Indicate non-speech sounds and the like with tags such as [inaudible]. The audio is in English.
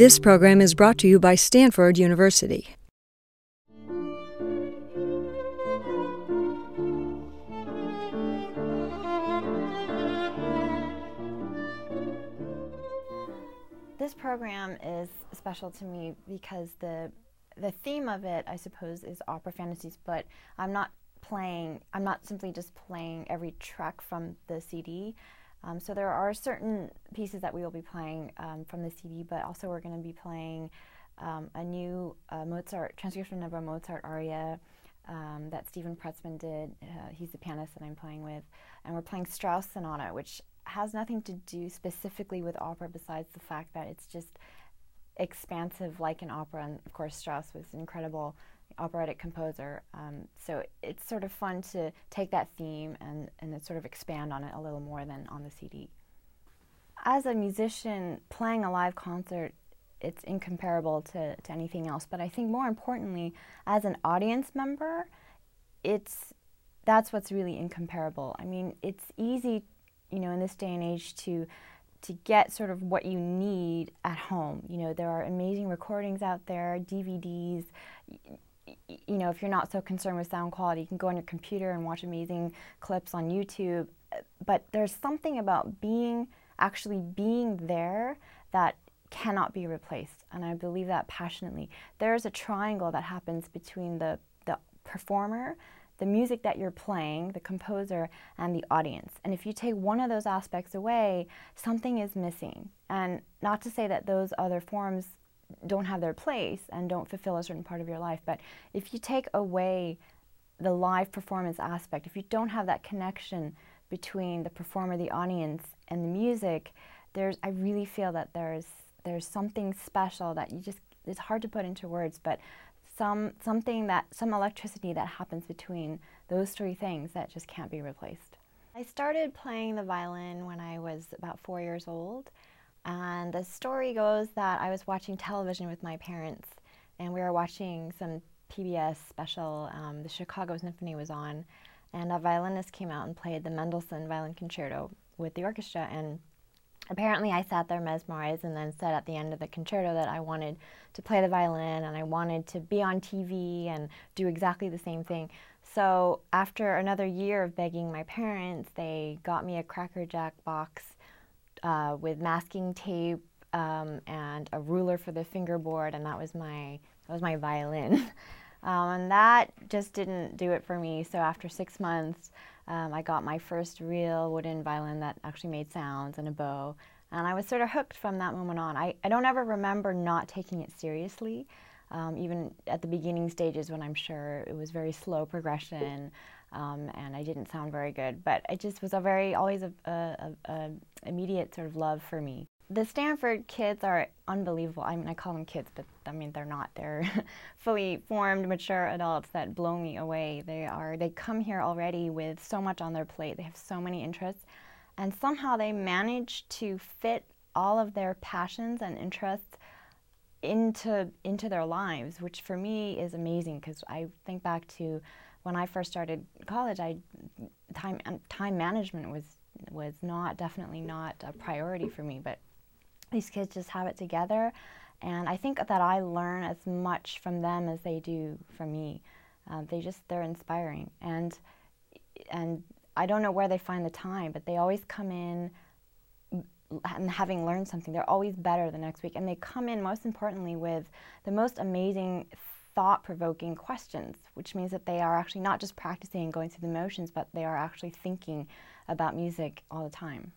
This program is brought to you by Stanford University. This program is special to me because the the theme of it, I suppose, is opera fantasies, but I'm not playing, I'm not simply just playing every track from the CD. Um, so there are certain pieces that we will be playing um, from the CD, but also we're going to be playing um, a new uh, Mozart transcription of a Mozart aria um, that Stephen Prutsman did. Uh, he's the pianist that I'm playing with, and we're playing Strauss Sonata, which has nothing to do specifically with opera besides the fact that it's just expansive like an opera. And of course, Strauss was incredible operatic composer. Um, so it's sort of fun to take that theme and, and sort of expand on it a little more than on the CD. As a musician, playing a live concert, it's incomparable to, to anything else. But I think more importantly, as an audience member, it's that's what's really incomparable. I mean, it's easy, you know, in this day and age to to get sort of what you need at home. You know, there are amazing recordings out there, DVDs. You know, if you're not so concerned with sound quality, you can go on your computer and watch amazing clips on YouTube. But there's something about being actually being there that cannot be replaced. And I believe that passionately. There's a triangle that happens between the, the performer, the music that you're playing, the composer, and the audience. And if you take one of those aspects away, something is missing. And not to say that those other forms don't have their place and don't fulfill a certain part of your life, but if you take away the live performance aspect, if you don't have that connection between the performer, the audience, and the music, there's I really feel that there's there's something special that you just it's hard to put into words, but some something that some electricity that happens between those three things that just can't be replaced. I started playing the violin when I was about four years old, and the story goes that I was watching television with my parents, and we were watching some PBS special. Um, the Chicago Symphony was on, and a violinist came out and played the Mendelssohn Violin Concerto with the orchestra, and apparently I sat there mesmerized and then said at the end of the concerto that I wanted to play the violin and I wanted to be on TV and do exactly the same thing. So after another year of begging my parents, they got me a Cracker Jack box uh, with masking tape um, and a ruler for the fingerboard, and that was my that was my violin. [laughs] um, and that just didn't do it for me. So after six months, um, I got my first real wooden violin that actually made sounds and a bow. And I was sort of hooked from that moment on. I, I don't ever remember not taking it seriously, um, even at the beginning stages when I'm sure it was very slow progression um, and I didn't sound very good. But it just was a very, always a, a, a, immediate sort of love for me the Stanford kids are unbelievable. I mean, I call them kids, but I mean they're not. They're [laughs] fully formed, mature adults that blow me away. They are. They come here already with so much on their plate. They have so many interests, and somehow they manage to fit all of their passions and interests into into their lives, which for me is amazing because I think back to when I first started college. I time time management was was not definitely not a priority for me, but these kids just have it together. And I think that I learn as much from them as they do from me. Uh, they just, they're inspiring. And, and I don't know where they find the time, but they always come in and having learned something, they're always better the next week. And they come in, most importantly, with the most amazing thought provoking questions, which means that they are actually not just practicing and going through the motions, but they are actually thinking about music all the time.